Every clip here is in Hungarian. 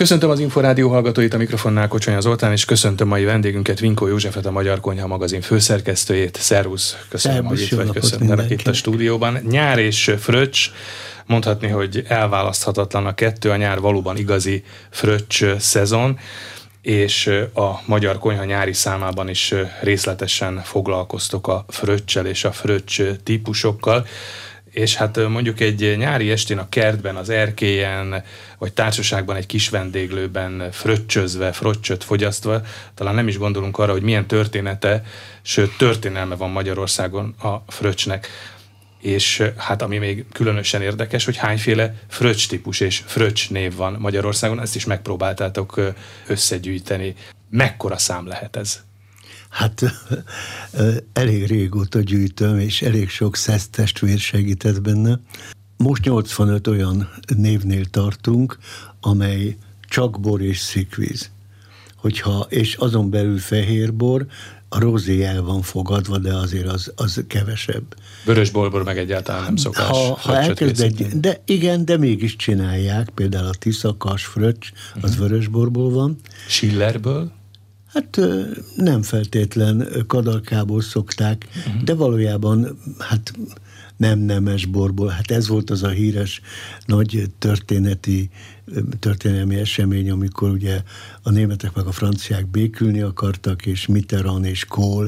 Köszöntöm az Inforádió hallgatóit, a mikrofonnál Kocsonya Zoltán, és köszöntöm mai vendégünket, Vinkó Józsefet, a Magyar Konyha magazin főszerkesztőjét. Szervusz, köszönöm, Szervusz, hogy itt vagy, köszöntelek itt a stúdióban. Nyár és fröccs, mondhatni, hogy elválaszthatatlan a kettő, a nyár valóban igazi fröccs szezon és a Magyar Konyha nyári számában is részletesen foglalkoztok a fröccsel és a fröccs típusokkal és hát mondjuk egy nyári estén a kertben, az erkélyen, vagy társaságban egy kis vendéglőben fröccsözve, fröccsöt fogyasztva, talán nem is gondolunk arra, hogy milyen története, sőt történelme van Magyarországon a fröccsnek. És hát ami még különösen érdekes, hogy hányféle fröccs típus és fröccs név van Magyarországon, ezt is megpróbáltátok összegyűjteni. Mekkora szám lehet ez? Hát elég régóta gyűjtöm, és elég sok szesz testvér segített benne. Most 85 olyan névnél tartunk, amely csak bor és szikvíz. Hogyha, és azon belül fehérbor, a rozé el van fogadva, de azért az, az kevesebb. Vörös borból meg egyáltalán nem szokás. Ha, ha elkezd egy, de igen, de mégis csinálják, például a tiszakas fröccs, az uh-huh. vörösborból van. Schillerből? Hát nem feltétlen kadarkából szokták, uh-huh. de valójában hát nem nemes borból. Hát ez volt az a híres nagy történeti, történelmi esemény, amikor ugye a németek meg a franciák békülni akartak, és Mitterrand és Kohl,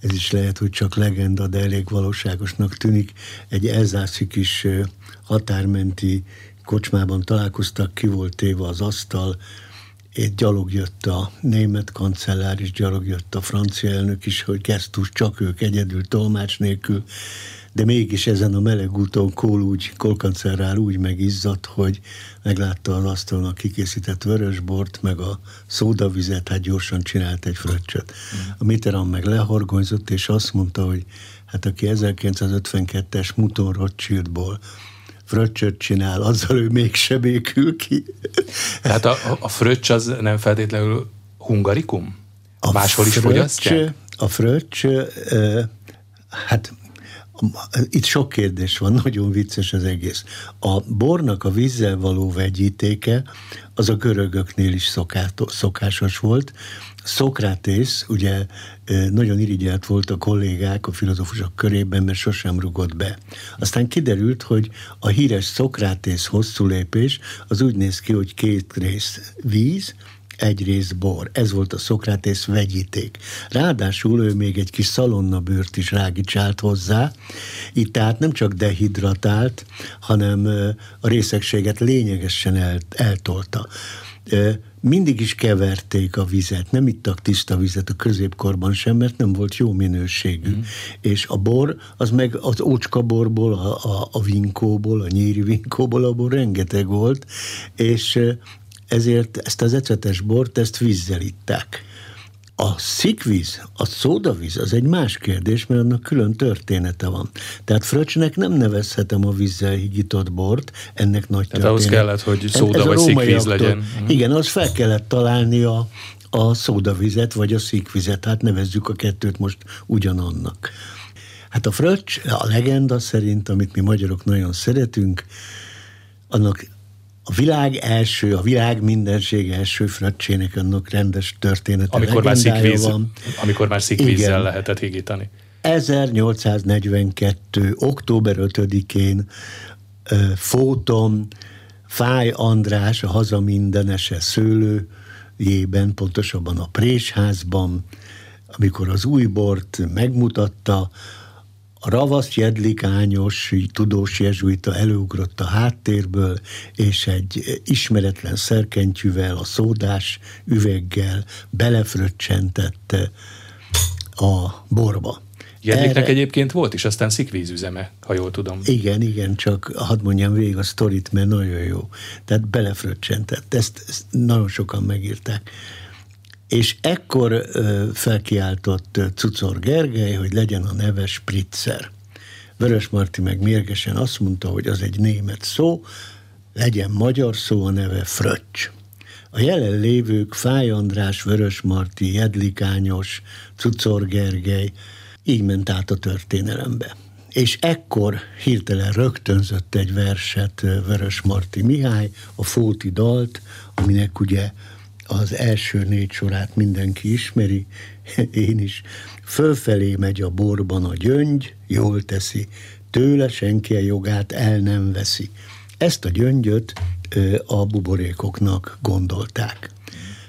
ez is lehet, hogy csak legenda, de elég valóságosnak tűnik, egy elzászi kis határmenti kocsmában találkoztak, ki volt téve az asztal, itt gyalog jött a német kancellár, és gyalog jött a francia elnök is, hogy gesztus csak ők egyedül, tolmács nélkül, de mégis ezen a meleg úton Kohl úgy, Kohl úgy megizzadt, hogy meglátta az asztalon a kikészített vörösbort, meg a szódavizet, hát gyorsan csinált egy fröccsöt. A Mitterrand meg lehorgonyzott, és azt mondta, hogy hát aki 1952-es Muton Rothschildból fröccsöt csinál, azzal ő mégse békül ki. Tehát a, a fröccs az nem feltétlenül hungarikum? A Máshol is fogyasztják? A fröccs, hát itt sok kérdés van, nagyon vicces az egész. A bornak a vízzel való vegyítéke az a görögöknél is szokásos volt. Szokrátész ugye nagyon irigyelt volt a kollégák, a filozófusok körében, mert sosem rugott be. Aztán kiderült, hogy a híres Szokrátész hosszú lépés az úgy néz ki, hogy két rész víz, egy rész bor. Ez volt a Szokrátész vegyíték. Ráadásul ő még egy kis szalonnabőrt is rágicsált hozzá, itt tehát nem csak dehidratált, hanem a részegséget lényegesen el, eltolta mindig is keverték a vizet, nem ittak tiszta vizet a középkorban sem, mert nem volt jó minőségű. Mm. És a bor, az meg az ócska borból, a, a, a vinkóból, a nyíri vinkóból, abból rengeteg volt, és ezért ezt az ecetes bort, ezt vízzel itták. A szikvíz, a szódavíz, az egy más kérdés, mert annak külön története van. Tehát fröccsnek nem nevezhetem a vízzel higított bort, ennek nagy Tehát ahhoz kellett, hogy szóda vagy szikvíz legyen. Uh-huh. Igen, az fel kellett találni a, a szódavizet, vagy a szikvizet, hát nevezzük a kettőt most ugyanannak. Hát a fröccs, a legenda szerint, amit mi magyarok nagyon szeretünk, annak a világ első, a világ mindenség első fröccsének annak rendes története. Amikor már szikvíz, van. amikor már szikvízzel lehetett higítani. 1842. október 5-én Fóton Fáj András a haza mindenese szőlőjében, pontosabban a Présházban, amikor az új bort megmutatta, a ravasz jedlikányos tudós jezsuita előugrott a háttérből, és egy ismeretlen szerkentyűvel, a szódás üveggel belefröccsentette a borba. Jedliknek Erre... egyébként volt is aztán szikvízüzeme, ha jól tudom. Igen, igen, csak hadd mondjam végig a sztorit, mert nagyon jó. Tehát belefröccsentett. Ezt, ezt nagyon sokan megírták. És ekkor felkiáltott Cucor Gergely, hogy legyen a neve Spritzer. Vörös Marti meg mérgesen azt mondta, hogy az egy német szó, legyen magyar szó, a neve Fröccs. A jelenlévők Fáj András, Vörös Marti, Jedlikányos, Cucor Gergely, így ment át a történelembe. és ekkor hirtelen rögtönzött egy verset Vörös Marti Mihály, a Fóti dalt, aminek ugye az első négy sorát mindenki ismeri, én is. Fölfelé megy a borban a gyöngy, jól teszi, tőle senki a jogát el nem veszi. Ezt a gyöngyöt a buborékoknak gondolták.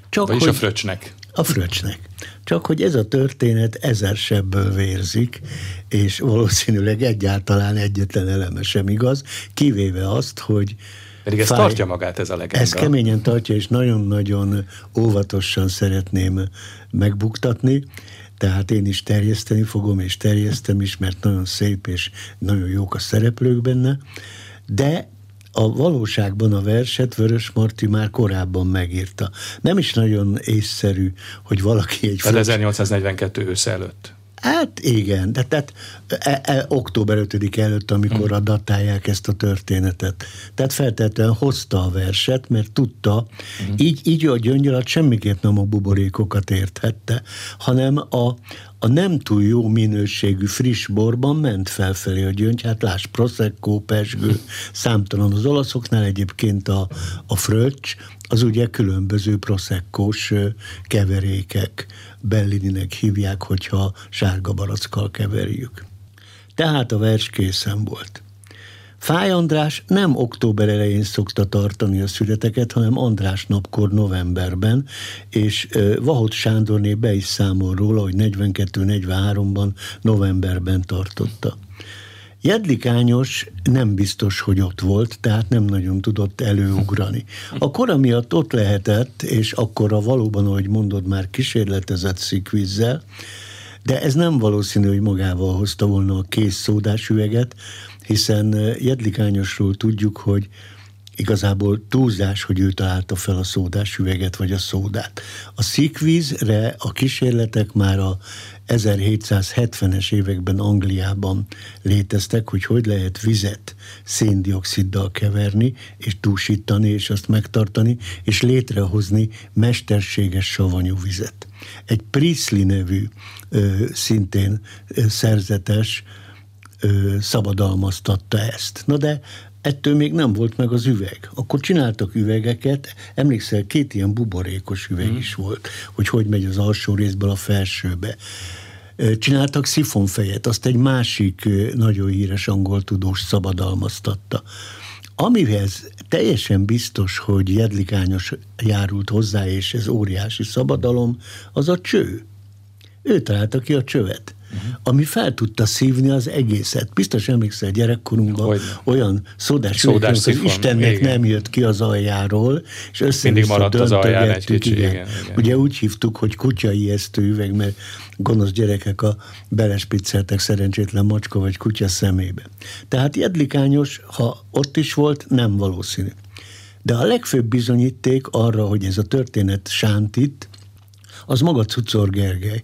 Csak Vagyis hogy, a fröccsnek. A fröccsnek. Csak hogy ez a történet ezer sebből vérzik, és valószínűleg egyáltalán egyetlen eleme sem igaz, kivéve azt, hogy pedig ez fáj. tartja magát ez a legenda. Ez keményen tartja, és nagyon-nagyon óvatosan szeretném megbuktatni. Tehát én is terjeszteni fogom, és terjesztem is, mert nagyon szép, és nagyon jók a szereplők benne. De a valóságban a verset Vörös Marti már korábban megírta. Nem is nagyon észszerű, hogy valaki egy... Tehát 1842 ősz előtt. Hát igen, de tehát e, e, október 5 előtt, amikor mm. datálják ezt a történetet. Tehát feltétlenül hozta a verset, mert tudta, mm. így, így a gyöngyalat semmiképp nem a buborékokat érthette, hanem a, a nem túl jó minőségű friss borban ment felfelé a gyöngy, hát láss, Prosecco, Pesgő, számtalan az olaszoknál egyébként a, a fröccs, az ugye különböző proszekkós keverékek, Bellininek hívják, hogyha sárga barackkal keverjük. Tehát a vers készen volt. Fáj András nem október elején szokta tartani a születeket, hanem András napkor novemberben, és Vahot Sándorné be is számol róla, hogy 42-43-ban novemberben tartotta. Jedlikányos nem biztos, hogy ott volt, tehát nem nagyon tudott előugrani. A kora miatt ott lehetett, és akkor a valóban, ahogy mondod, már kísérletezett szikvízzel, de ez nem valószínű, hogy magával hozta volna a kész szódás hiszen Jedlikányosról tudjuk, hogy igazából túlzás, hogy ő találta fel a szódás üveget, vagy a szódát. A szikvízre a kísérletek már a 1770-es években Angliában léteztek, hogy hogy lehet vizet széndioksziddal keverni, és túlsítani, és azt megtartani, és létrehozni mesterséges savanyú vizet. Egy Priestley nevű szintén szerzetes ö, szabadalmaztatta ezt. Na de ettől még nem volt meg az üveg. Akkor csináltak üvegeket, emlékszel, két ilyen buborékos üveg mm. is volt, hogy hogy megy az alsó részből a felsőbe. Csináltak szifonfejet, azt egy másik nagyon híres angol tudós szabadalmaztatta. Amihez teljesen biztos, hogy Jedlikányos járult hozzá, és ez óriási szabadalom, az a cső. Ő találta ki a csövet. Ami fel tudta szívni az egészet. Biztos emlékszel gyerekkorunkban Hogy olyan szódás, szódás hogy Istennek igen. nem jött ki az aljáról, és össze Mindig maradt az alján egy kicsi, igen. Igen, igen. Ugye úgy hívtuk, hogy kutya ijesztő üveg, mert gonosz gyerekek a belespicceltek szerencsétlen macska vagy kutya szemébe. Tehát jedlikányos, ha ott is volt, nem valószínű. De a legfőbb bizonyíték arra, hogy ez a történet sántít, az maga Cucor Gergely.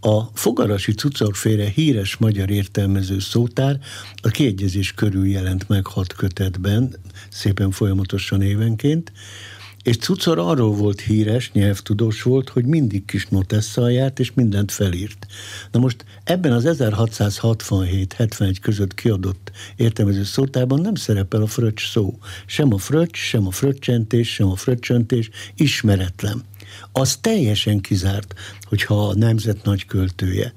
A fogarasi cucorféle híres magyar értelmező szótár a kiegyezés körül jelent meg hat kötetben, szépen folyamatosan évenként, és Cucor arról volt híres, nyelvtudós volt, hogy mindig kis notesszal járt, és mindent felírt. Na most ebben az 1667-71 között kiadott értelmező szótárban nem szerepel a fröccs szó. Sem a fröccs, sem a fröccsentés, sem a fröccsöntés ismeretlen az teljesen kizárt, hogyha a nemzet nagyköltője,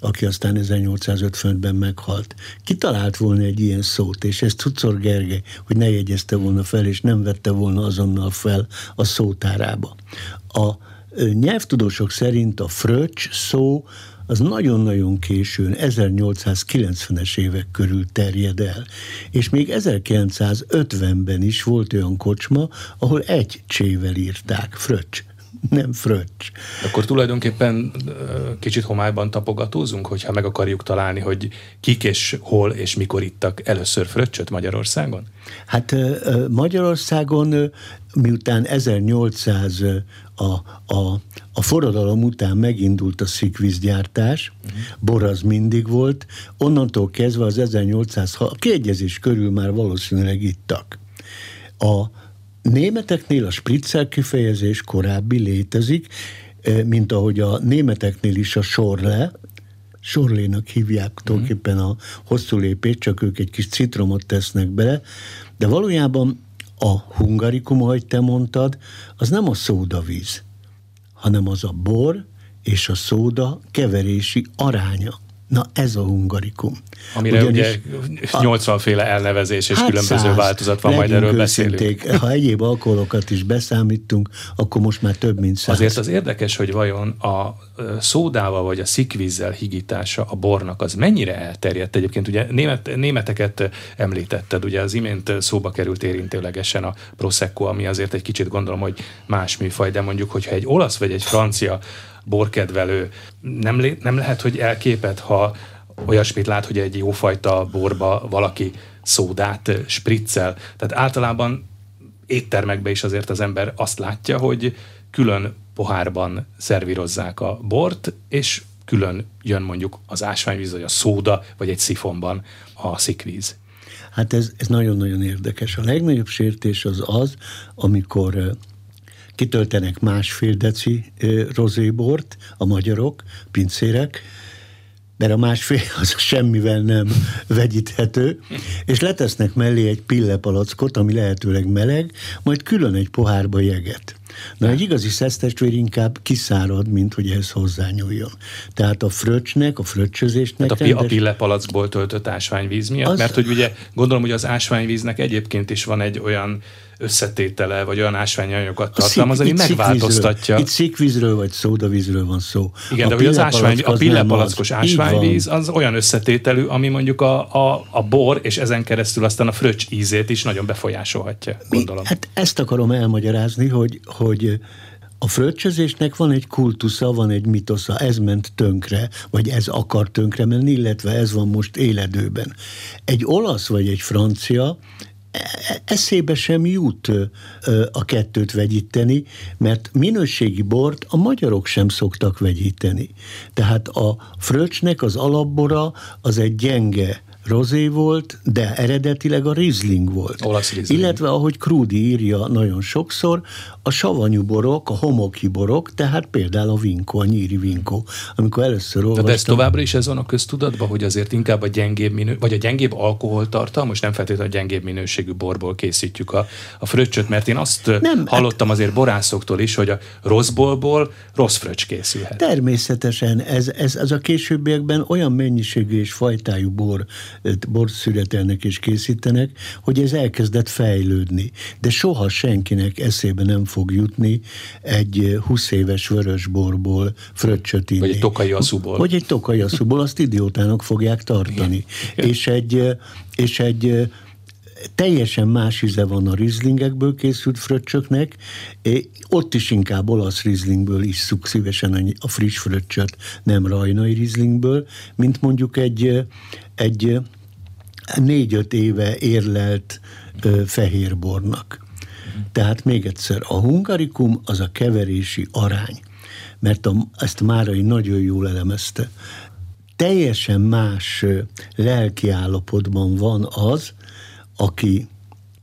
aki aztán 1855-ben meghalt, kitalált volna egy ilyen szót, és ezt Cucor Gergely, hogy ne jegyezte volna fel, és nem vette volna azonnal fel a szótárába. A nyelvtudósok szerint a fröccs szó az nagyon-nagyon későn, 1890-es évek körül terjed el. És még 1950-ben is volt olyan kocsma, ahol egy csével írták, fröccs nem fröccs. Akkor tulajdonképpen kicsit homályban tapogatózunk, hogyha meg akarjuk találni, hogy kik és hol és mikor ittak először fröccsöt Magyarországon? Hát Magyarországon miután 1800 a, a, a forradalom után megindult a szikvízgyártás, uh-huh. bor az mindig volt, onnantól kezdve az 1800 a kiegyezés körül már valószínűleg ittak. A, németeknél a spritzer kifejezés korábbi létezik, mint ahogy a németeknél is a sorle, sorlénak hívják mm. tulajdonképpen a hosszú lépést, csak ők egy kis citromot tesznek bele, de valójában a hungarikum, ahogy te mondtad, az nem a szódavíz, hanem az a bor és a szóda keverési aránya. Na ez a hungarikum. Amire Ugyanis ugye 80 féle elnevezés és hát különböző száz, változat van, majd erről beszélünk. Ha egyéb alkoholokat is beszámítunk, akkor most már több mint száz. Azért az érdekes, hogy vajon a szódával vagy a szikvízzel higítása a bornak az mennyire elterjedt egyébként. Ugye német, németeket említetted, ugye az imént szóba került érintőlegesen a Prosecco, ami azért egy kicsit gondolom, hogy más műfaj, de mondjuk, hogyha egy olasz vagy egy francia borkedvelő nem, lé, nem lehet, hogy elképet, ha olyasmit lát, hogy egy jófajta borba valaki szódát spriccel. Tehát általában éttermekben is azért az ember azt látja, hogy külön pohárban szervírozzák a bort, és külön jön mondjuk az ásványvíz, vagy a szóda, vagy egy szifonban a szikvíz. Hát ez, ez nagyon-nagyon érdekes. A legnagyobb sértés az az, amikor kitöltenek másfél deci rozébort a magyarok, pincérek, mert a másfél az semmivel nem vegyíthető, és letesznek mellé egy pillepalackot, ami lehetőleg meleg, majd külön egy pohárba jeget. Na, egy igazi szesztestvér inkább kiszárad, mint hogy ehhez hozzányúljon. Tehát a fröccsnek, a fröccsözésnek... Tehát a, rendes... a pillepalacból töltött ásványvíz miatt? Az... Mert hogy ugye gondolom, hogy az ásványvíznek egyébként is van egy olyan összetétele, vagy olyan ásványanyagokat tartalmaz, ami megváltoztatja. Itt szikvízről vagy szódavízről van szó. Igen, a de hogy az ásvány, a pillepalackos ásványvíz az olyan összetételű, ami mondjuk a, a, a bor, és ezen keresztül aztán a fröccs ízét is nagyon befolyásolhatja, gondolom. Mi, hát ezt akarom elmagyarázni, hogy, hogy a fröccsözésnek van egy kultusza, van egy mitosza, ez ment tönkre, vagy ez akar tönkre menni, illetve ez van most éledőben. Egy olasz vagy egy francia eszébe sem jut a kettőt vegyíteni, mert minőségi bort a magyarok sem szoktak vegyíteni. Tehát a fröccsnek az alapbora az egy gyenge rozé volt, de eredetileg a Riesling volt. Olasz Riesling. Illetve, ahogy Krúdi írja nagyon sokszor, a savanyú borok, a homoki borok, tehát például a vinkó, a nyíri vinkó. Amikor először olvastam... De ez továbbra is ez van a köztudatban, hogy azért inkább a gyengébb minő, vagy a gyengébb alkoholtartalmas, nem feltétlenül a gyengébb minőségű borból készítjük a, a fröccsöt, mert én azt nem, hát- hallottam azért borászoktól is, hogy a rossz borból rossz fröccs készülhet. Természetesen ez, ez, ez a későbbiekben olyan mennyiségű és fajtájú bor bort születelnek és készítenek, hogy ez elkezdett fejlődni. De soha senkinek eszébe nem fog jutni egy 20 éves vörösborból fröccsöt inni. Vagy egy tokai aszúból. Vagy egy tokai aszúból, azt idiótának fogják tartani. Igen. És egy, és egy teljesen más íze van a rizlingekből készült fröccsöknek, ott is inkább olasz rizlingből isszuk szívesen a friss fröccsöt, nem rajnai rizlingből, mint mondjuk egy, egy négy-öt éve érlelt fehérbornak. Tehát még egyszer, a hungarikum az a keverési arány, mert a, ezt Márai nagyon jól elemezte. Teljesen más lelki állapotban van az, aki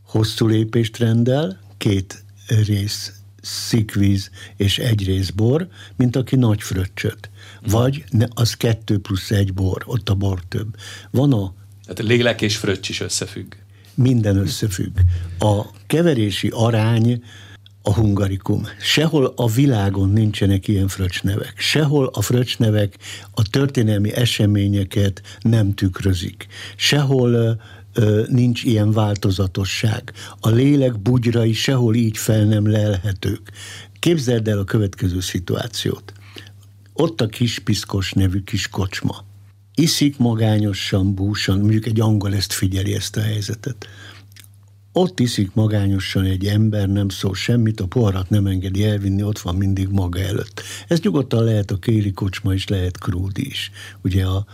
hosszú lépést rendel, két rész szikvíz és egy rész bor, mint aki nagy fröccsöt. Vagy ne, az kettő plusz egy bor, ott a bor több. Van a... Tehát lélek és fröccs is összefügg. Minden összefügg. A keverési arány a hungarikum. Sehol a világon nincsenek ilyen fröccsnevek. Sehol a fröccsnevek a történelmi eseményeket nem tükrözik. Sehol ö, nincs ilyen változatosság. A lélek bugyrai sehol így fel nem lelhetők. Képzeld el a következő szituációt. Ott a kis piszkos nevű kis kocsma. Iszik magányosan, búsan, mondjuk egy angol ezt figyeli ezt a helyzetet. Ott iszik magányosan egy ember, nem szól semmit, a poharat nem engedi elvinni, ott van mindig maga előtt. Ez nyugodtan lehet a Kéli kocsma is, lehet Krúdi is. Ugye a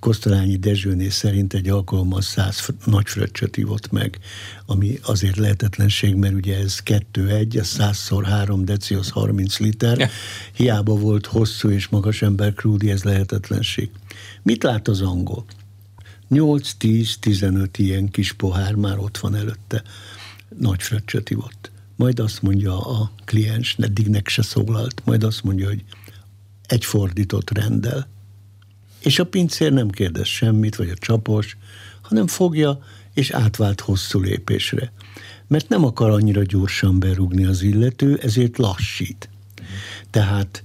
Kosztolányi Dezsőnél szerint egy alkalommal száz nagy fröccsöt ivott meg, ami azért lehetetlenség, mert ugye ez 2-1, az 100 3 deci, az 30 liter. Hiába volt hosszú és magas ember krúdi, ez lehetetlenség. Mit lát az angol? 8-10-15 ilyen kis pohár már ott van előtte. Nagy fröccsöt ivott. Majd azt mondja a kliens, eddignek se szólalt, majd azt mondja, hogy egy fordított rendel És a pincér nem kérdez semmit, vagy a csapos, hanem fogja, és átvált hosszú lépésre. Mert nem akar annyira gyorsan berúgni az illető, ezért lassít. Tehát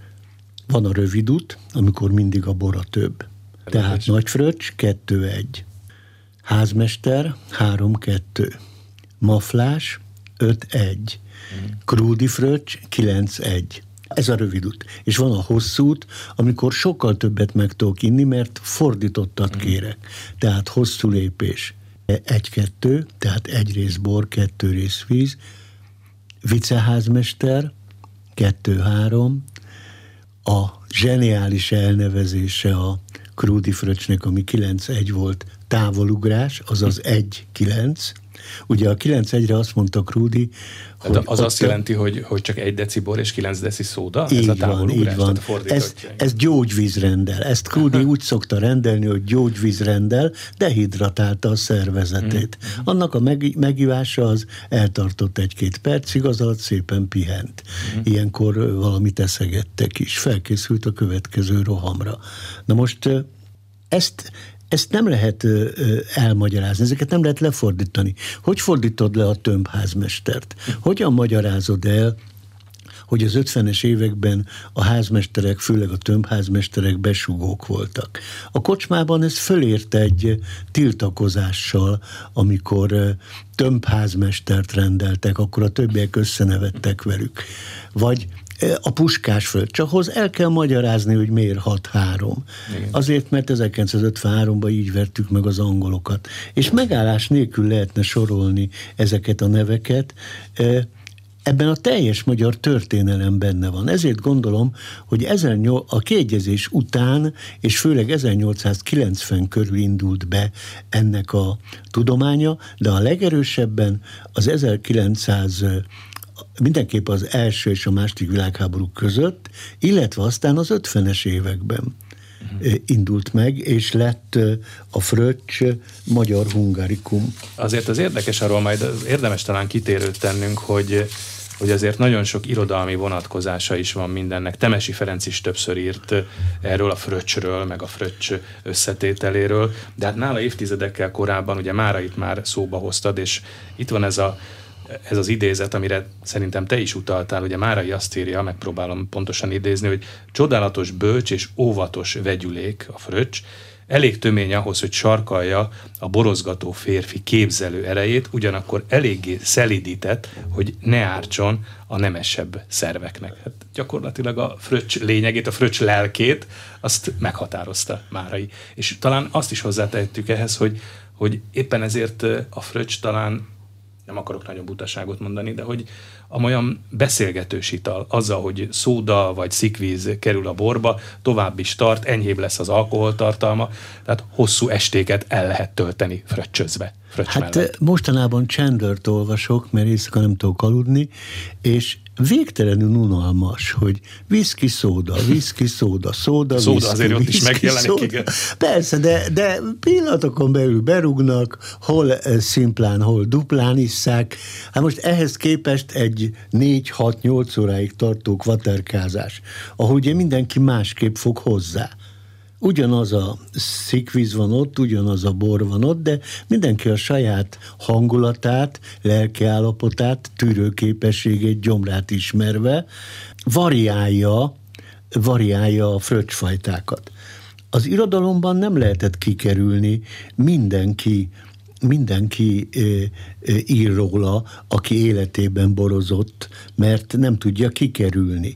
van a rövid út, amikor mindig a bora több. Tehát nagy fröccs, kettő egy. Házmester, három kettő. Maflás, öt egy. Krúdi fröccs, kilenc egy. Ez a rövid út. És van a hosszú út, amikor sokkal többet meg tudok inni, mert fordítottat kérek. Tehát hosszú lépés. Egy-kettő, tehát egy rész bor, kettő rész víz. Viceházmester, kettő-három. A zseniális elnevezése a Krúdi Fröcsnek, ami 9-1 volt, távolugrás, azaz 1-9. Ugye a 9-1-re azt mondta Krúdi, hogy az azt jelenti, hogy, hogy csak egy deci bor és 9 deci szóda? Így ez a van, így van. Ez, ez gyógyvízrendel. Ezt Krúdi úgy szokta rendelni, hogy gyógyvízrendel, dehidratálta a szervezetét. Mm. Annak a meg, megívása az eltartott egy-két percig, az alatt szépen pihent. Mm. Ilyenkor valamit eszegettek is. Felkészült a következő rohamra. Na most ezt ezt nem lehet ö, ö, elmagyarázni, ezeket nem lehet lefordítani. Hogy fordítod le a tömbházmestert? Hogyan magyarázod el, hogy az 50-es években a házmesterek, főleg a tömbházmesterek besugók voltak. A kocsmában ez fölért egy tiltakozással, amikor tömbházmestert rendeltek, akkor a többiek összenevettek velük. Vagy a puskás föld. Csak hoz el kell magyarázni, hogy miért 6-3. Azért, mert 1953-ban így vertük meg az angolokat. És megállás nélkül lehetne sorolni ezeket a neveket. Ebben a teljes magyar történelem benne van. Ezért gondolom, hogy a kiegyezés után, és főleg 1890 körül indult be ennek a tudománya, de a legerősebben az 1900 mindenképp az első és a második világháború között, illetve aztán az 50-es években uh-huh. indult meg, és lett a fröccs magyar hungarikum. Azért az érdekes arról majd érdemes talán kitérőt tennünk, hogy hogy azért nagyon sok irodalmi vonatkozása is van mindennek. Temesi Ferenc is többször írt erről a fröccsről, meg a fröccs összetételéről, de hát nála évtizedekkel korábban, ugye Mára itt már szóba hoztad, és itt van ez a ez az idézet, amire szerintem te is utaltál, ugye Márai azt írja, megpróbálom pontosan idézni, hogy csodálatos bölcs és óvatos vegyülék a fröccs, elég tömény ahhoz, hogy sarkalja a borozgató férfi képzelő erejét, ugyanakkor eléggé szelidített, hogy ne ártson a nemesebb szerveknek. Hát gyakorlatilag a fröccs lényegét, a fröccs lelkét, azt meghatározta Márai. És talán azt is hozzátettük ehhez, hogy, hogy éppen ezért a fröccs talán nem akarok nagyon butaságot mondani, de hogy olyan beszélgetős ital, azzal, hogy szóda vagy szikvíz kerül a borba, tovább is tart, enyhébb lesz az alkoholtartalma, tehát hosszú estéket el lehet tölteni fröccsözve. Hát mellett. mostanában Chandlert olvasok, mert éjszaka nem tudok aludni, és végtelenül unalmas, hogy viszki, szóda, viszki, szóda, szóda, Szóda viszki, azért ott is megjelenik, szóda. igen. Persze, de, de pillanatokon belül berugnak, hol eh, szimplán, hol duplán isszák. Hát most ehhez képest egy 4-6-8 óráig tartó kvaterkázás, ahol ugye mindenki másképp fog hozzá ugyanaz a szikvíz van ott, ugyanaz a bor van ott, de mindenki a saját hangulatát, lelkiállapotát, tűrőképességét, gyomrát ismerve variálja, variálja a fröccsfajtákat. Az irodalomban nem lehetett kikerülni mindenki mindenki ír róla, aki életében borozott, mert nem tudja kikerülni.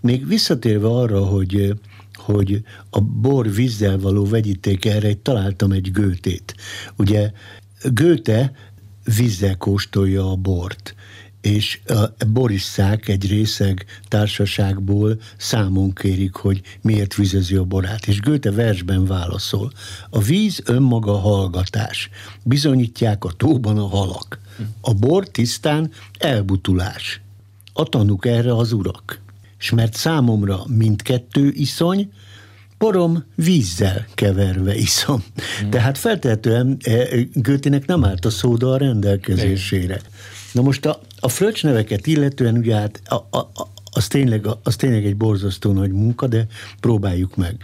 Még visszatérve arra, hogy hogy a bor vízzel való vegyíték erre találtam egy gőtét. Ugye Gőte vízzel kóstolja a bort, és a borisszák egy részeg társaságból számon kérik, hogy miért vizezi a borát. És Gőte versben válaszol. A víz önmaga hallgatás. Bizonyítják a tóban a halak. A bor tisztán elbutulás. A tanuk erre az urak és mert számomra mindkettő iszony, porom vízzel keverve iszom. Mm. Tehát feltehetően e, Götének nem állt a szóda a rendelkezésére. Na most a, a fröccs neveket illetően ugye hát a, a, az, tényleg, az tényleg egy borzasztó nagy munka, de próbáljuk meg.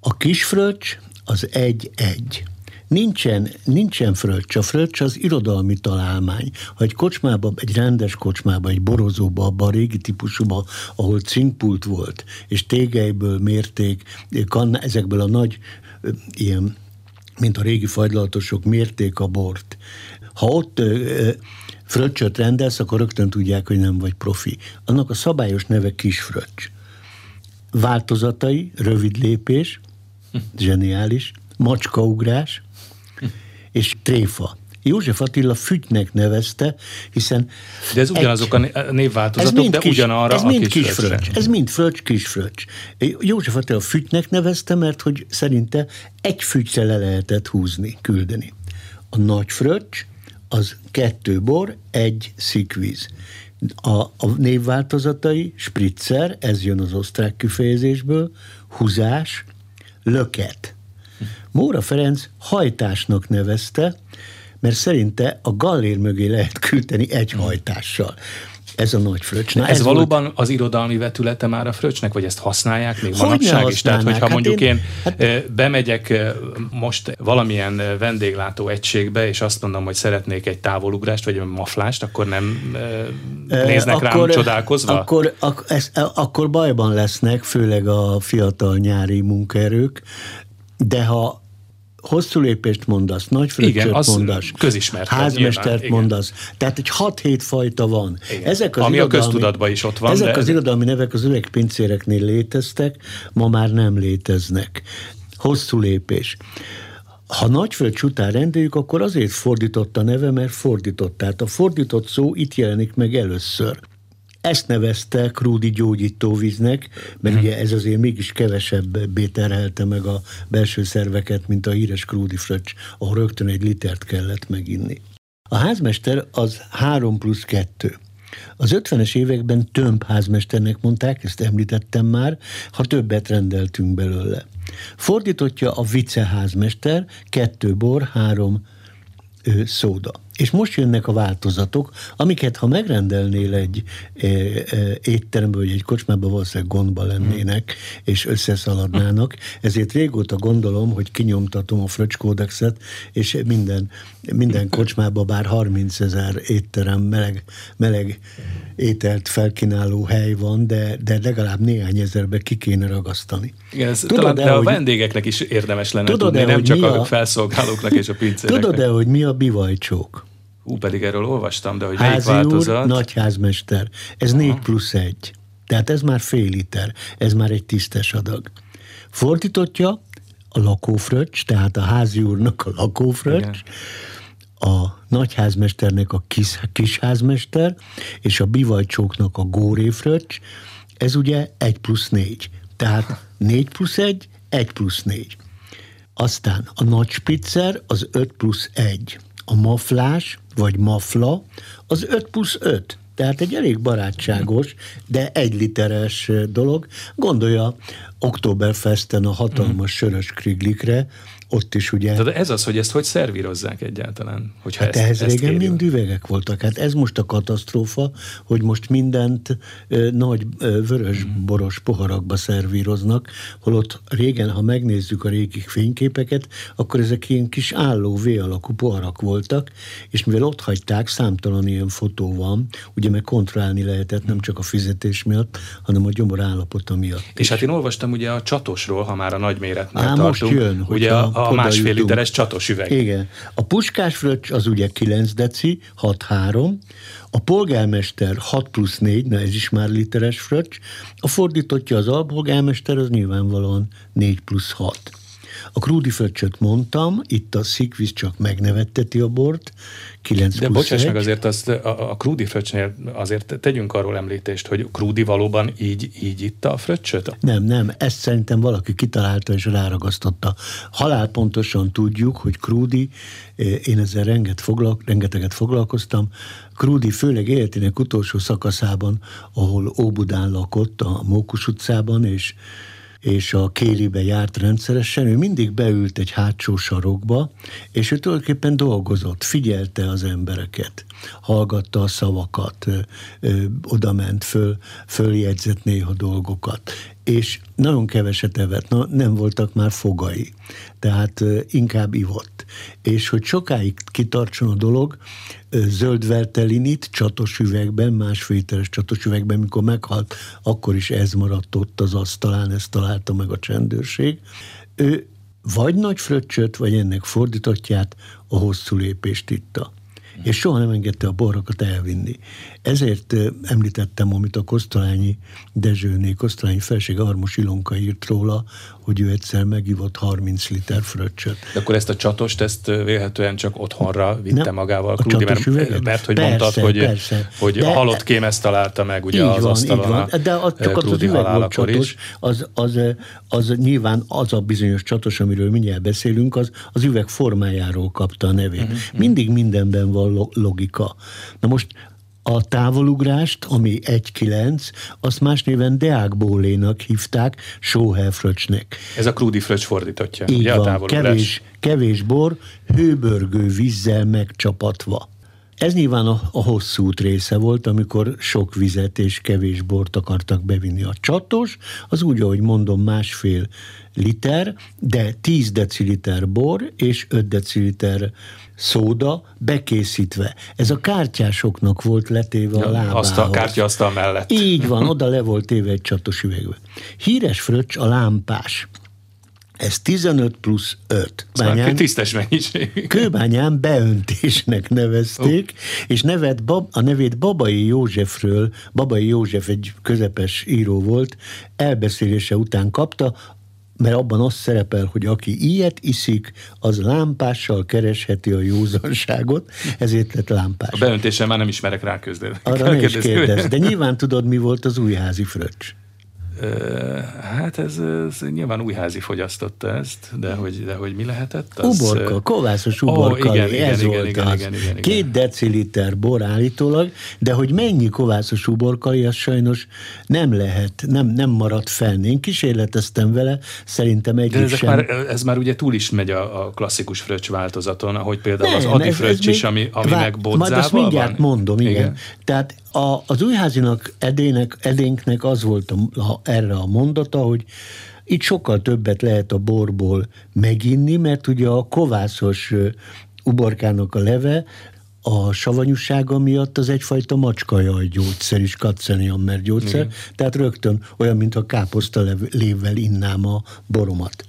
A kisfröccs az egy-egy. Nincsen, nincsen fröccs. A fröccs az irodalmi találmány. Ha egy kocsmába, egy rendes kocsmába, egy borozóba, abban a régi típusúba, ahol cinkpult volt, és tégelyből mérték, kann, ezekből a nagy ilyen, mint a régi fagylaltosok, mérték a bort. Ha ott fröccsöt rendelsz, akkor rögtön tudják, hogy nem vagy profi. Annak a szabályos neve kisfröccs. Változatai, rövid lépés, zseniális, macskaugrás, és tréfa. József Attila fügynek nevezte, hiszen... De ez ugyanazok egy, a névváltozatok, de kis, ugyanarra ez a mind kis fröccs. Ez mind fröccs, kis fröccs. József Attila fügynek nevezte, mert hogy szerinte egy fügyre le lehetett húzni, küldeni. A nagy fröccs az kettő bor, egy szikvíz. A, a névváltozatai, spritzer, ez jön az osztrák kifejezésből, húzás, löket. Móra Ferenc hajtásnak nevezte, mert szerinte a gallér mögé lehet küldeni egy hajtással. Ez a nagy fröccs. Na, ez, ez valóban volt... az irodalmi vetülete már a fröccsnek, vagy ezt használják még hogy manapság is? Tehát, hogyha hát mondjuk én, én hát... bemegyek most valamilyen vendéglátó egységbe, és azt mondom, hogy szeretnék egy távolugrást, vagy egy maflást, akkor nem néznek akkor, rám csodálkozva? Akkor, ak- ez, akkor bajban lesznek, főleg a fiatal nyári munkaerők, de ha hosszú lépést mondasz, nagy fröccsöt mondasz, közismert, házmestert nyilván, mondasz. Tehát egy 6-7 fajta van. Igen. Ezek az Ami a köztudatban is ott van. Ezek de az irodalmi nevek az öreg pincéreknél léteztek, ma már nem léteznek. Hosszú lépés. Ha nagyföld után rendeljük, akkor azért fordított a neve, mert fordított. Tehát a fordított szó itt jelenik meg először. Ezt nevezte Krúdi gyógyítóvíznek, mert hmm. ugye ez azért mégis kevesebb terhelte meg a belső szerveket, mint a híres Krúdi fröccs, ahol rögtön egy litert kellett meginni. A házmester az 3 plusz 2. Az 50-es években több házmesternek mondták, ezt említettem már, ha többet rendeltünk belőle. Fordítottja a viceházmester, kettő bor, három ö, szóda. És most jönnek a változatok, amiket ha megrendelnél egy e, e, étterembe vagy egy kocsmába, valószínűleg gondba lennének, és összeszaladnának. Ezért régóta gondolom, hogy kinyomtatom a Fröccs kódexet, és minden, minden kocsmába bár 30 ezer étterem meleg, meleg ételt felkínáló hely van, de, de legalább néhány ezerbe ki kéne ragasztani. Igen, ez tudod talán, de hogy, a vendégeknek is érdemes lenne tudod tudni, nem csak a, a felszolgálóknak és a pincéreknek. Tudod-e, hogy mi a bivajcsók? Ú, pedig erről olvastam, de hogy Házi melyik változat? Úr, nagyházmester. Ez Aha. 4 plusz 1. Tehát ez már fél liter. Ez már egy tisztes adag. Fordítottja a lakófröccs, tehát a házi úrnak a lakófröccs, Igen. a nagyházmesternek a kis, kisházmester, és a bivajcsóknak a góréfröccs, ez ugye 1 plusz 4. Tehát 4 plusz 1, 1 plusz 4. Aztán a nagy spitzer az 5 plusz 1 a maflás, vagy mafla, az 5 plusz 5. Tehát egy elég barátságos, de egy literes dolog. Gondolja Oktoberfesten a hatalmas sörös kriglikre, ott is ugye... Tehát ez az, hogy ezt hogy szervírozzák egyáltalán? Hogyha hát ezt, ehhez ezt régen mind üvegek voltak. Hát ez most a katasztrófa, hogy most mindent ö, nagy ö, vörös mm. boros poharakba szervíroznak, holott régen, ha megnézzük a régi fényképeket, akkor ezek ilyen kis álló V alakú poharak voltak, és mivel ott hagyták, számtalan ilyen fotó van, ugye meg kontrollálni lehetett nem csak a fizetés miatt, hanem a gyomor állapota miatt. És is. hát én olvastam ugye a csatosról, ha már a nagyméretnél Á, tartunk. Most jön, ugye a, a másfél jutunk. literes csatos üveg. Igen. A puskás fröccs az ugye 9 deci, 6-3, a polgármester 6 plusz 4, na ez is már literes fröccs, a fordítottja az alpolgármester az nyilvánvalóan 4 plusz 6. A krúdi fröccsöt mondtam, itt a szikviz csak megnevetteti a bort, 9 De bocsáss meg azért, azt, a, a krúdi fröccsnél azért tegyünk arról említést, hogy krúdi valóban így, így itta a fröccsöt? Nem, nem, ezt szerintem valaki kitalálta és ráragasztotta. Halálpontosan tudjuk, hogy krúdi, eh, én ezzel renget foglalk, rengeteget foglalkoztam, Krúdi főleg életének utolsó szakaszában, ahol Óbudán lakott, a Mókus utcában, és és a Kélibe járt rendszeresen, ő mindig beült egy hátsó sarokba, és ő tulajdonképpen dolgozott, figyelte az embereket, hallgatta a szavakat, oda ment föl, följegyzett néha dolgokat. És nagyon keveset evett, na, nem voltak már fogai, tehát inkább ivott. És hogy sokáig kitartson a dolog, zöld vertelinit csatos üvegben, másfél literes csatos üvegben, mikor meghalt, akkor is ez maradt ott az asztalán, ezt találta meg a csendőrség. Ő vagy nagy fröccsöt, vagy ennek fordítottját, a hosszú lépést itta és soha nem engedte a borrokat elvinni. Ezért említettem, amit a Kosztolányi Dezsőné, Kosztolányi felség Armos Ilonka írt róla, hogy ő egyszer megivott 30 liter fröccsöt. De akkor ezt a csatost, ezt vélhetően csak otthonra vitte nem, magával Kludi, mert, üveget? mert hogy persze, mondtad, hogy, persze. hogy de, a halott kém ezt találta meg ugye az van, asztalon van. De az, csak az, az volt csatos, is. Az, az, az, nyilván az a bizonyos csatos, amiről mindjárt beszélünk, az, az üveg formájáról kapta a nevét. Uh-huh. Mindig mindenben van logika. Na most a távolugrást, ami 1-9, azt más néven Deák Bólénak hívták, Sóhelfröcsnek. Ez a Krúdi Fröcs fordítottja, Így ugye van, a kevés, kevés bor, hőbörgő vízzel megcsapatva. Ez nyilván a, a hosszú út része volt, amikor sok vizet és kevés bort akartak bevinni. A csatos, az úgy, ahogy mondom, másfél liter, de 10 deciliter bor és 5 deciliter szóda bekészítve. Ez a kártyásoknak volt letéve a lábához. Azt a kártyaasztal mellett. Így van, oda le volt téve egy csatos üvegbe. Híres fröccs a lámpás. Ez 15 plusz 5. Bányán, tisztes mennyiség. Kőbányán beöntésnek nevezték, oh. és nevet, bab, a nevét Babai Józsefről, Babai József egy közepes író volt, elbeszélése után kapta, mert abban az szerepel, hogy aki ilyet iszik, az lámpással keresheti a józanságot, ezért lett lámpás. A beöntésen már nem ismerek rá közben. Arra ne is kérdez, de nyilván tudod, mi volt az újházi fröccs. Hát ez, ez nyilván újházi fogyasztotta ezt, de hogy, de hogy mi lehetett? Az... Uborka, kovászos uborka, oh, igen, igen, ez igen, volt igen, az. Igen, igen, igen, Két deciliter bor állítólag, de hogy mennyi kovászos uborkali, az sajnos nem lehet, nem, nem maradt fenn. Én kísérleteztem vele, szerintem egy de sem. Már, ez már ugye túl is megy a, a klasszikus fröccs változaton, ahogy például nem, az Adi ez, fröccs is, ami, ami vár, meg bodzával Majd azt mindjárt van. mondom, igen. igen. Tehát a, az újházinak edének, edénknek az volt a, erre a mondata, hogy itt sokkal többet lehet a borból meginni, mert ugye a kovászos uborkának a leve a savanyúsága miatt az egyfajta macskajaj gyógyszer is, kacceniammer gyógyszer, Igen. tehát rögtön olyan, mintha káposzta lévvel innám a boromat.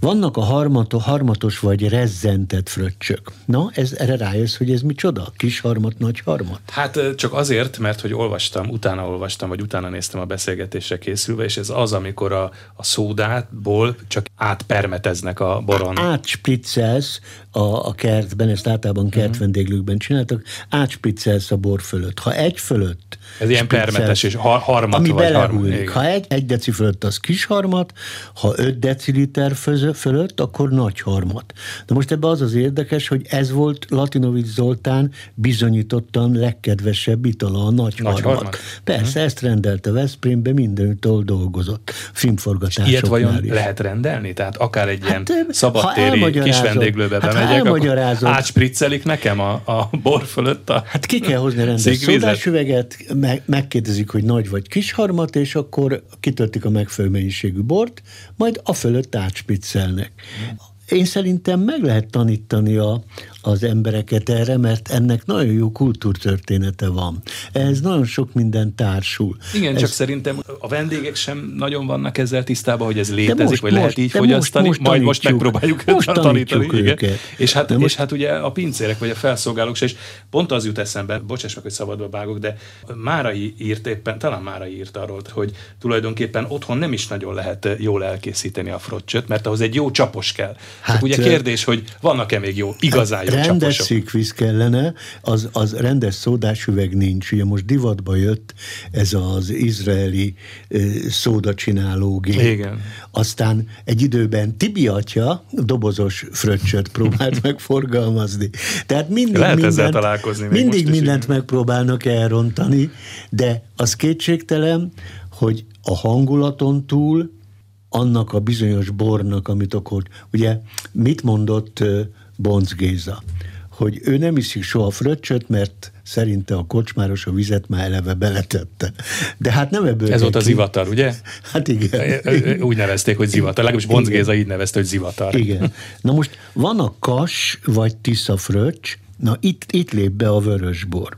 Vannak a harmato, harmatos vagy rezzentett fröccsök. Na, ez, erre rájössz, hogy ez micsoda? Kis harmat, nagy harmat? Hát csak azért, mert hogy olvastam, utána olvastam, vagy utána néztem a beszélgetésre készülve, és ez az, amikor a, a szódából csak átpermeteznek a boron. Átspiccelsz a, a kertben, ezt általában mhm. kertvendéglőkben csináltak, átspiccelsz a bor fölött. Ha egy fölött Ez ilyen permetes és har- harmat ami vagy harmat. Ha egy, egy deci fölött, az kis harmat, ha öt deciliter fölött, fölött, akkor nagy harmat. De most ebbe az az érdekes, hogy ez volt Latinovics Zoltán bizonyítottan legkedvesebb itala, a nagy, nagy harmat. harmat. Persze, uh-huh. ezt rendelte Veszprémbe, mindenüttől dolgozott filmforgatásoknál Ilyet vajon is. lehet rendelni? Tehát akár egy hát, ilyen szabadtéri kis vendéglőbe hát bemegyek, akkor átspriccelik nekem a, a bor fölött a Hát ki kell hozni rendes szódásüveget, meg, megkérdezik, hogy nagy vagy kis harmat, és akkor kitöltik a megfelelő mennyiségű bort, majd a fölött átspriccelik viccelnek. Én szerintem meg lehet tanítani a, az embereket erre, mert ennek nagyon jó kultúrtörténete van. Ez nagyon sok minden társul. Igen, ez... csak szerintem a vendégek sem nagyon vannak ezzel tisztában, hogy ez létezik, most, vagy most, lehet így fogyasztani, most, most majd most megpróbáljuk most tanítani. Igen. És, hát, most... és hát ugye a pincérek, vagy a felszolgálók se, és pont az jut eszembe, bocsáss meg, hogy szabadba vágok, de Márai írt éppen, talán Márai írt arról, hogy tulajdonképpen otthon nem is nagyon lehet jól elkészíteni a froccsöt, mert ahhoz egy jó csapos kell. Hát, Csak ugye kérdés, hogy vannak-e még jó, igazán jó rendes székvíz kellene, az, az rendes szódás üveg nincs. Ugye most divatba jött ez az izraeli szóda csináló gép. Igen. Aztán egy időben Tibi atya dobozos fröccsöt próbált megforgalmazni. Tehát mindig, Lehet mindent, találkozni mindig mindent igen. megpróbálnak elrontani, de az kétségtelen, hogy a hangulaton túl annak a bizonyos bornak, amit akkor, ugye mit mondott Bonc Géza, hogy ő nem iszik soha fröccsöt, mert szerinte a kocsmáros a vizet már eleve beletette. De hát nem ebből. Ez volt az zivatar, ugye? Hát igen. Úgy nevezték, hogy zivatar. Legalábbis Bonc Géza így nevezte, hogy zivatar. Igen. Na most van a kas vagy tisza fröccs, na itt, itt lép be a vörösbor.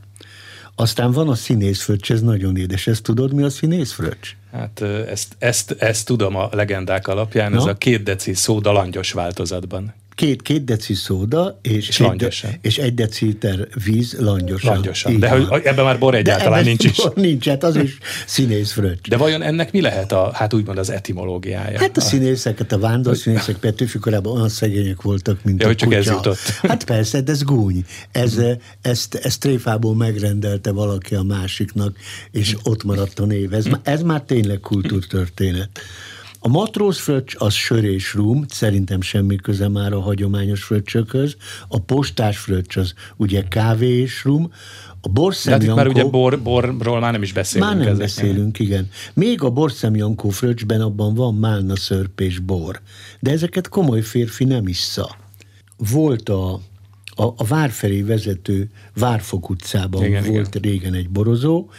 Aztán van a színészfröccs, ez nagyon édes. Ezt tudod, mi a színészfröccs? Hát ezt, ezt, ezt tudom a legendák alapján, Na? ez a két deci szóda langyos változatban két, két deci szóda, és, és, egy, de, és egy deciliter víz langyosan. Langyosan. De hogy ebben már bor egyáltalán nincs is. Nincs, hát az is színész fröccs. De vajon ennek mi lehet a, hát úgymond az etimológiája? Hát a színészeket, a vándor színészek Petőfi korában olyan szegények voltak, mint ja, a hogy csak kutya. ez jutott. Hát persze, de ez gúny. Ez, ezt, ezt tréfából megrendelte valaki a másiknak, és ott maradt a név. Ez, ez már tényleg kultúrtörténet. A matróz fröccs az sör és rum, szerintem semmi köze már a hagyományos fröccsökhöz. A postás fröccs az ugye kávé és rum. A borszemjankó... már ugye bor, borról már nem is beszélünk. Már nem ezek. beszélünk, igen. Még a borszemjankó fröccsben abban van málna szörp és bor. De ezeket komoly férfi nem issza. Volt a a, a vár felé vezető Várfok utcában igen, volt igen. régen egy borozó,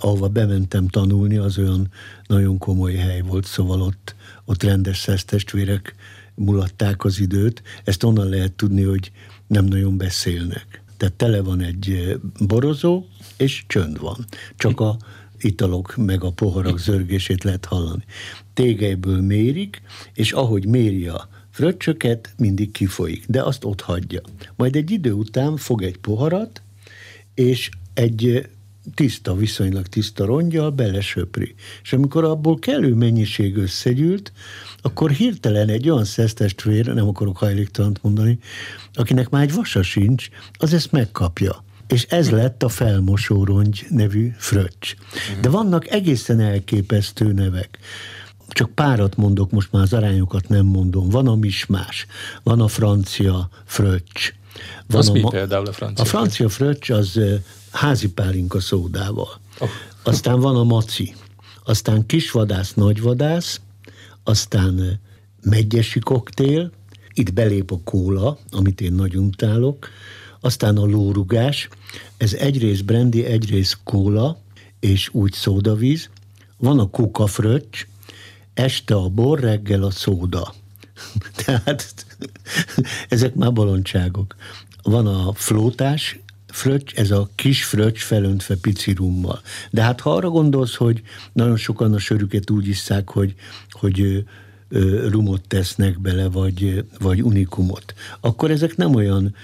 ahova bementem tanulni, az olyan nagyon komoly hely volt, szóval ott, ott rendes szesztestvérek mulatták az időt. Ezt onnan lehet tudni, hogy nem nagyon beszélnek. Tehát tele van egy borozó, és csönd van. Csak a italok meg a poharak zörgését lehet hallani. Tégelyből mérik, és ahogy méri a fröccsöket, mindig kifolyik, de azt ott hagyja. Majd egy idő után fog egy poharat, és egy tiszta, viszonylag tiszta rongyal belesöpri. És amikor abból kellő mennyiség összegyűlt, akkor hirtelen egy olyan szesztestvér, nem akarok hajléktalant mondani, akinek már egy vasa sincs, az ezt megkapja. És ez lett a felmosórongy nevű fröccs. De vannak egészen elképesztő nevek csak párat mondok, most már az arányokat nem mondom. Van a mismás, van a francia fröccs. Van az a mi például a francia? A francia fröccs az házi pálinka szódával. Oh. Aztán van a maci, aztán kisvadász, nagyvadász, aztán megyesi koktél, itt belép a kóla, amit én nagyon utálok, aztán a lórugás, ez egyrészt brandy, egyrészt kóla, és úgy szódavíz, van a kukafröccs, este a bor, reggel a szóda. Tehát ezek már bolondságok. Van a flótás, fröccs, ez a kis fröccs felöntve pici rummal. De hát ha arra gondolsz, hogy nagyon sokan a sörüket úgy isszák, hogy, hogy rumot tesznek bele, vagy, vagy unikumot, akkor ezek nem olyan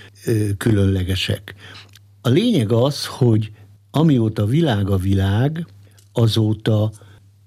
különlegesek. A lényeg az, hogy amióta világ a világ, azóta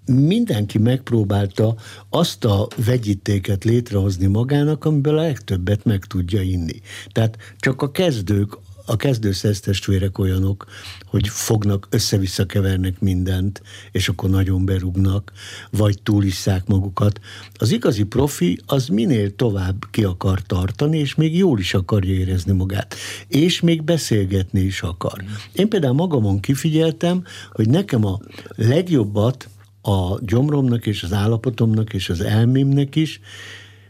mindenki megpróbálta azt a vegyítéket létrehozni magának, amiből a legtöbbet meg tudja inni. Tehát csak a kezdők a kezdő testvérek olyanok, hogy fognak, össze-vissza kevernek mindent, és akkor nagyon berúgnak, vagy túlisszák magukat. Az igazi profi az minél tovább ki akar tartani, és még jól is akarja érezni magát. És még beszélgetni is akar. Én például magamon kifigyeltem, hogy nekem a legjobbat a gyomromnak és az állapotomnak és az elmémnek is,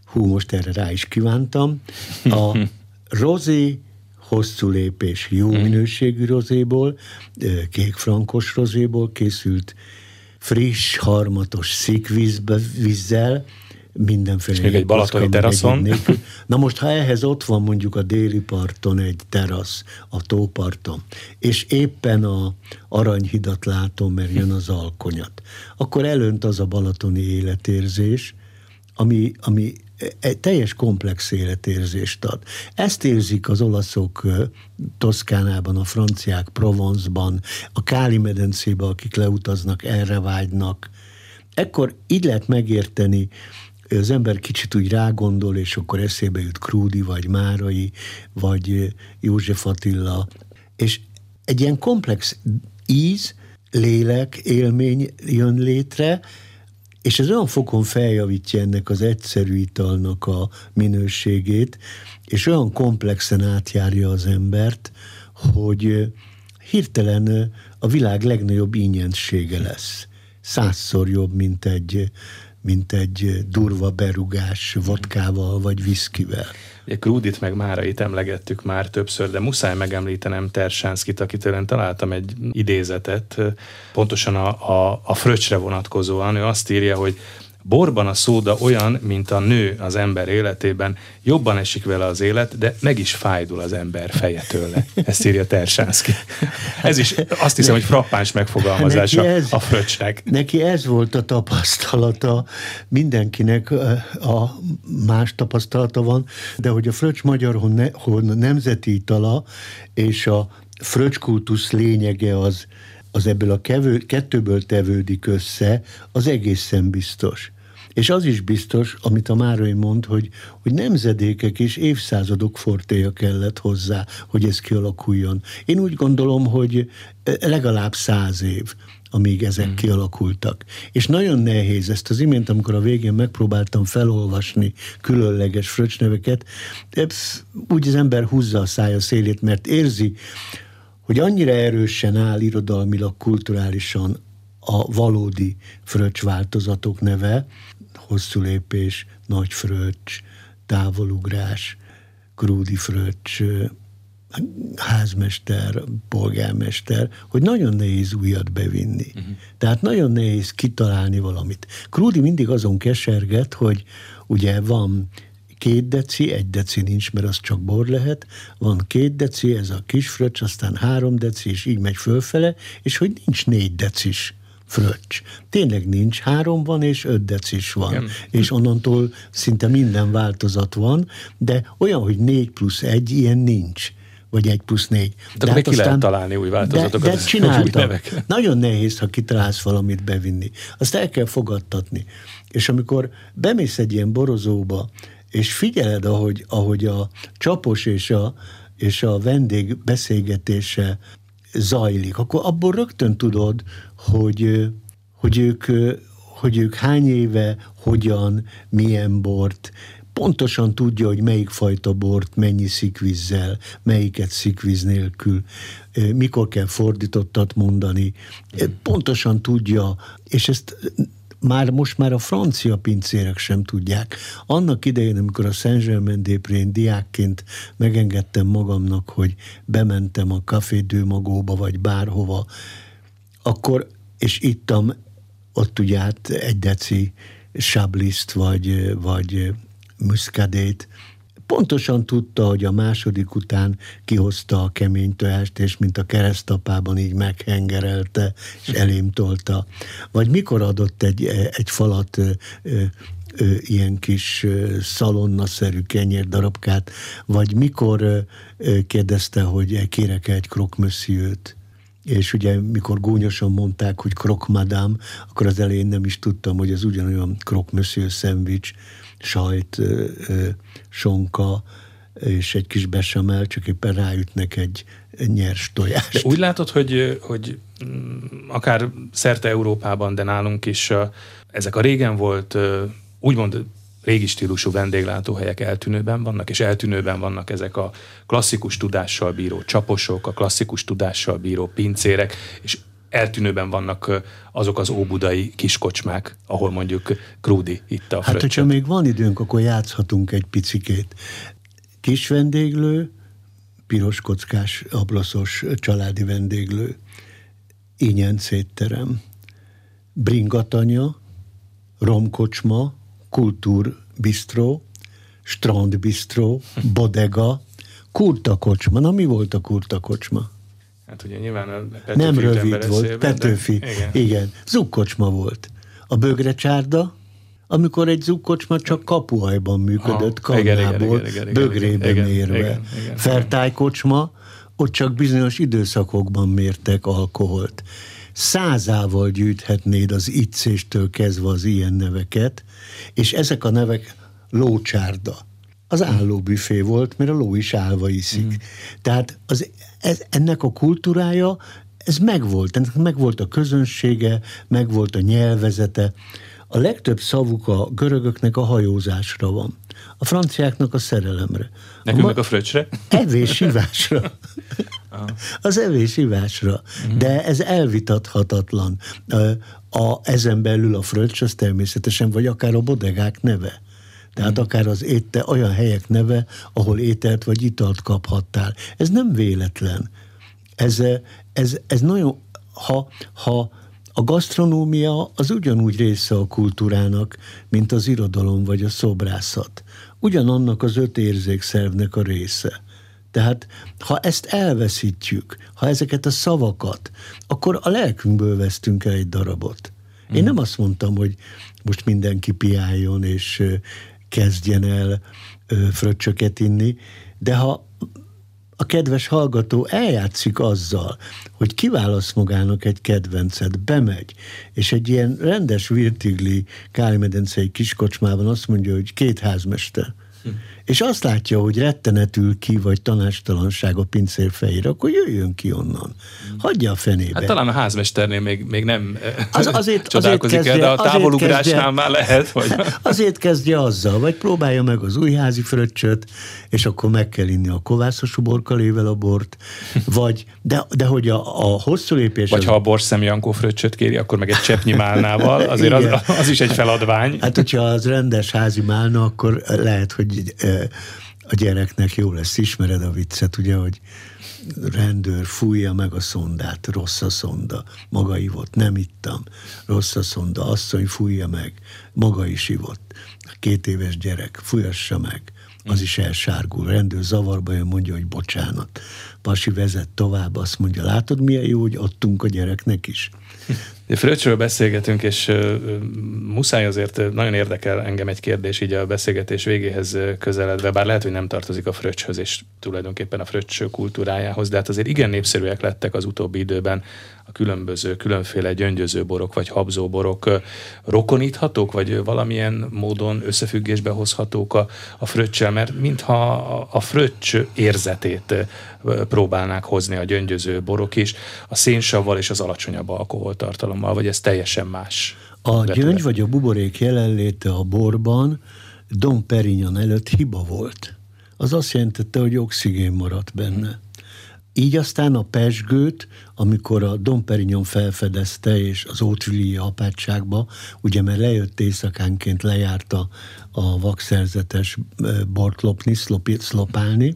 hú, most erre rá is kívántam, a rozé hosszú lépés jó hmm. minőségű rozéból, kékfrankos rozéból készült friss, harmatos szikvízzel, mindenféle. És még egy balatoni teraszon. Na most, ha ehhez ott van mondjuk a déli parton egy terasz, a tóparton, és éppen a aranyhidat látom, mert jön az alkonyat, akkor elönt az a balatoni életérzés, ami, ami egy teljes komplex életérzést ad. Ezt érzik az olaszok Toszkánában, a franciák Provence-ban, a Káli medencébe, akik leutaznak, erre vágynak. Ekkor így lehet megérteni, az ember kicsit úgy rágondol, és akkor eszébe jut Krúdi, vagy Márai, vagy József Attila, és egy ilyen komplex íz, lélek, élmény jön létre, és ez olyan fokon feljavítja ennek az egyszerű italnak a minőségét, és olyan komplexen átjárja az embert, hogy hirtelen a világ legnagyobb ingyensége lesz. Százszor jobb, mint egy mint egy durva berugás vodkával vagy viszkivel. Ugye Krúdit meg Márait emlegettük már többször, de muszáj megemlítenem Tersánszkit, akitől találtam egy idézetet, pontosan a, a, a fröccsre vonatkozóan. Ő azt írja, hogy Borban a szóda olyan, mint a nő az ember életében, jobban esik vele az élet, de meg is fájdul az ember feje tőle. Ezt írja Tersánszki. Ez is azt hiszem, hogy frappáns megfogalmazása ez, a fröccsnek. Neki ez volt a tapasztalata, mindenkinek a más tapasztalata van, de hogy a fröccs magyar nemzeti itala, és a fröccskultusz lényege az, az ebből a kevő, kettőből tevődik össze, az egészen biztos. És az is biztos, amit a Márai mond, hogy, hogy nemzedékek és évszázadok fortéja kellett hozzá, hogy ez kialakuljon. Én úgy gondolom, hogy legalább száz év amíg ezek mm. kialakultak. És nagyon nehéz ezt az imént, amikor a végén megpróbáltam felolvasni különleges fröccsneveket, úgy az ember húzza a szája szélét, mert érzi, hogy annyira erősen áll irodalmilag, kulturálisan a valódi fröccs változatok neve, hosszú lépés, nagy fröccs, távolugrás, krúdi fröccs, házmester, polgármester, hogy nagyon nehéz újat bevinni. Uh-huh. Tehát nagyon nehéz kitalálni valamit. Krúdi mindig azon keserget, hogy ugye van két deci, egy deci nincs, mert az csak bor lehet, van két deci, ez a kis fröccs, aztán három deci, és így megy fölfele, és hogy nincs négy decis fröccs. Tényleg nincs, három van, és öt decis van. Igen. És onnantól szinte minden változat van, de olyan, hogy négy plusz egy, ilyen nincs vagy egy plusz négy. De, de hát ki aztán, lehet találni új változatokat. De, de csináltam. Nagyon nehéz, ha kitalálsz valamit bevinni. Azt el kell fogadtatni. És amikor bemész egy ilyen borozóba, és figyeled, ahogy, ahogy a csapos és a, és a vendég beszélgetése zajlik, akkor abból rögtön tudod, hogy, hogy, ők, hogy ők hány éve, hogyan, milyen bort, pontosan tudja, hogy melyik fajta bort, mennyi szikvízzel, melyiket szikvíz nélkül, mikor kell fordítottat mondani, pontosan tudja, és ezt már most már a francia pincérek sem tudják. Annak idején, amikor a Saint-Germain-des-Prés diákként megengedtem magamnak, hogy bementem a Café Dőmagóba, vagy bárhova, akkor, és ittam ott ugye hát egy deci sabliszt, vagy, vagy muszkadét, pontosan tudta, hogy a második után kihozta a kemény tojást, és mint a keresztapában így meghengerelte, és elém tolta. Vagy mikor adott egy, egy falat ö, ö, ilyen kis szalonnaszerű kenyérdarabkát, vagy mikor kérdezte, hogy kérek egy krokmössziőt és ugye mikor gúnyosan mondták, hogy krok madame, akkor az elején nem is tudtam, hogy ez ugyanolyan krok monsieur szendvics, sajt, sonka, és egy kis besamel, csak éppen ráütnek egy nyers tojást. De úgy látod, hogy, hogy mm, akár szerte Európában, de nálunk is ezek a régen volt úgymond régi stílusú vendéglátóhelyek eltűnőben vannak, és eltűnőben vannak ezek a klasszikus tudással bíró csaposok, a klasszikus tudással bíró pincérek, és eltűnőben vannak azok az óbudai kiskocsmák, ahol mondjuk Krúdi itt a Hát, hogyha még van időnk, akkor játszhatunk egy picikét. Kis vendéglő, piros kockás, ablaszos családi vendéglő, ingyen szétterem, bringatanya, romkocsma, kultúrbistró, strandbistró, bodega, kurtakocsma. Na mi volt a kurtakocsma? Hát ugye nyilván a Petőfi Nem rövid volt, Petőfi. De, igen. igen. Zukkocsma volt. A bögrecsárda, amikor egy zukkocsma csak kapuhajban működött, ha, kannából, bögrébe igen, mérve. Igen, igen, Fertálykocsma, ott csak bizonyos időszakokban mértek alkoholt. Százával gyűjthetnéd az iccéstől kezdve az ilyen neveket, és ezek a nevek lócsárda. Az állóbüfé volt, mert a ló is állva iszik. Mm. Tehát az ez, ennek a kultúrája, ez megvolt, ennek megvolt a közönsége, megvolt a nyelvezete. A legtöbb szavuk a görögöknek a hajózásra van, a franciáknak a szerelemre. Nekünk a, meg a fröccsre? Evés-ivásra. az evés-ivásra. Uh-huh. De ez elvitathatatlan. A, ezen belül a fröccs az természetesen, vagy akár a bodegák neve. Tehát mm. akár az étte, olyan helyek neve, ahol ételt vagy italt kaphattál. Ez nem véletlen. Ez, ez, ez nagyon, ha, ha a gasztronómia az ugyanúgy része a kultúrának, mint az irodalom vagy a szobrászat. Ugyanannak az öt érzékszervnek a része. Tehát ha ezt elveszítjük, ha ezeket a szavakat, akkor a lelkünkből vesztünk el egy darabot. Én nem azt mondtam, hogy most mindenki piáljon és kezdjen el fröccsöket inni, de ha a kedves hallgató eljátszik azzal, hogy kiválasz magának egy kedvencet, bemegy, és egy ilyen rendes virtigli Káli-medencei kiskocsmában azt mondja, hogy két házmester, hm és azt látja, hogy rettenetül ki, vagy tanástalanság a pincér fejére, akkor jöjjön ki onnan. Hagyja a fenébe. Hát talán a házmesternél még, még nem az, azért, csodálkozik azért kezdje, el, de a távolugrásnál már lehet, hogy... Azért kezdje azzal, vagy próbálja meg az újházi fröccsöt, és akkor meg kell inni a kovászos uborkalével a bort, vagy, de, de hogy a, a hosszú lépés... Vagy az... ha a borszem Jankó fröccsöt kéri, akkor meg egy cseppnyi málnával, azért az, az, is egy feladvány. Hát, hogyha az rendes házi málna, akkor lehet, hogy a gyereknek jó lesz, ismered a viccet, ugye, hogy rendőr fújja meg a szondát, rossz a szonda, maga ivott, nem ittam, rossz a szonda, asszony fújja meg, maga is ivott, két éves gyerek, fújassa meg, az is elsárgul, rendőr zavarba jön, mondja, hogy bocsánat. Pasi vezet tovább, azt mondja, látod milyen jó, hogy adtunk a gyereknek is. Fröccsről beszélgetünk, és muszáj azért nagyon érdekel engem egy kérdés így a beszélgetés végéhez közeledve, bár lehet, hogy nem tartozik a fröccshöz, és tulajdonképpen a fröccs kultúrájához, de hát azért igen népszerűek lettek az utóbbi időben a különböző, különféle gyöngyöző borok, vagy habzó borok rokoníthatók, vagy valamilyen módon összefüggésbe hozhatók a, a fröccsel, mert mintha a, a fröccs érzetét próbálnák hozni a gyöngyöző borok is, a szénsavval és az alacsonyabb alkoholtartalommal, vagy ez teljesen más? A vetület. gyöngy vagy a buborék jelenléte a borban Dom Perignon előtt hiba volt. Az azt jelentette, hogy oxigén maradt benne. Így aztán a pesgőt, amikor a Dom Perignon felfedezte, és az Ótvilii apátságba, ugye mert lejött éjszakánként, lejárta a vakszerzetes bort lopni, szlopálni,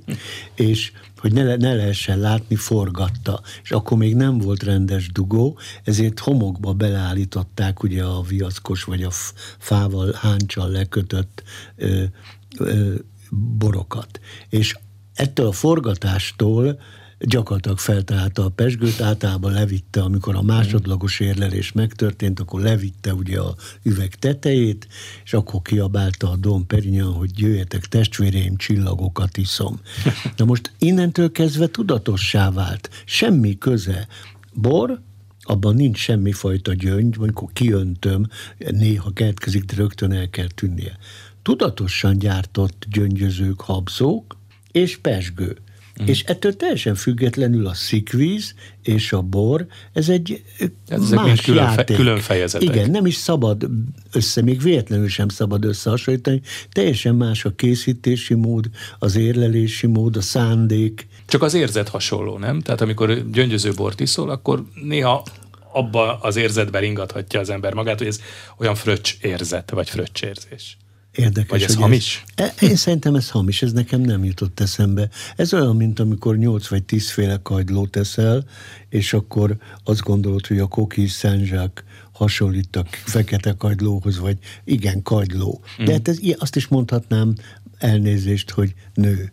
és hogy ne, ne lehessen látni, forgatta. És akkor még nem volt rendes dugó, ezért homokba beleállították ugye a viaszkos vagy a fával, háncsal lekötött ö, ö, borokat. És ettől a forgatástól gyakorlatilag feltalálta a pesgőt, általában levitte, amikor a másodlagos érlelés megtörtént, akkor levitte ugye a üveg tetejét, és akkor kiabálta a Dom Perignon, hogy jöjjetek testvéreim, csillagokat iszom. Na most innentől kezdve tudatossá vált, semmi köze. Bor, abban nincs semmi fajta gyöngy, amikor kiöntöm, néha keletkezik, de rögtön el kell tűnnie. Tudatosan gyártott gyöngyözők, habzók és pesgő. Mm. És ettől teljesen függetlenül a szikvíz és a bor, ez egy ez más külön, játék. Fe, külön fejezetek. Igen, nem is szabad össze, még véletlenül sem szabad összehasonlítani. Teljesen más a készítési mód, az érlelési mód, a szándék. Csak az érzet hasonló, nem? Tehát amikor gyöngyöző bort iszol, akkor néha abba az érzetben ringathatja az ember magát, hogy ez olyan fröccs érzet, vagy fröccs érzés. Érdekes. Vagy ez hamis? Ez, én szerintem ez hamis, ez nekem nem jutott eszembe. Ez olyan, mint amikor nyolc vagy tízféle kagylót eszel, és akkor azt gondolod, hogy a koki Szent hasonlít a fekete kagylóhoz, vagy igen, kagyló. De mm. hát ez, azt is mondhatnám elnézést, hogy nő.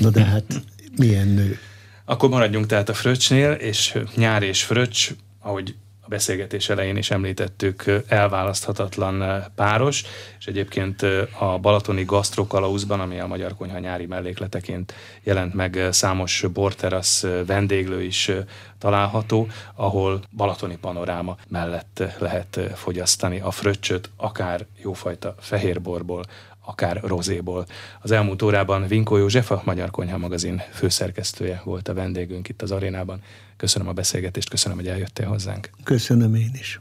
Na de hát milyen nő? Akkor maradjunk tehát a fröccsnél, és nyár és fröccs, ahogy beszélgetés elején is említettük, elválaszthatatlan páros, és egyébként a Balatoni Gastrokalauzban, ami a Magyar Konyha nyári mellékleteként jelent meg, számos borterasz vendéglő is található, ahol balatoni panoráma mellett lehet fogyasztani a fröccsöt, akár jófajta fehérborból, akár rozéból. Az elmúlt órában Vinkó József, a Magyar Konyha magazin főszerkesztője volt a vendégünk itt az arénában. Köszönöm a beszélgetést, köszönöm, hogy eljöttél hozzánk. Köszönöm én is.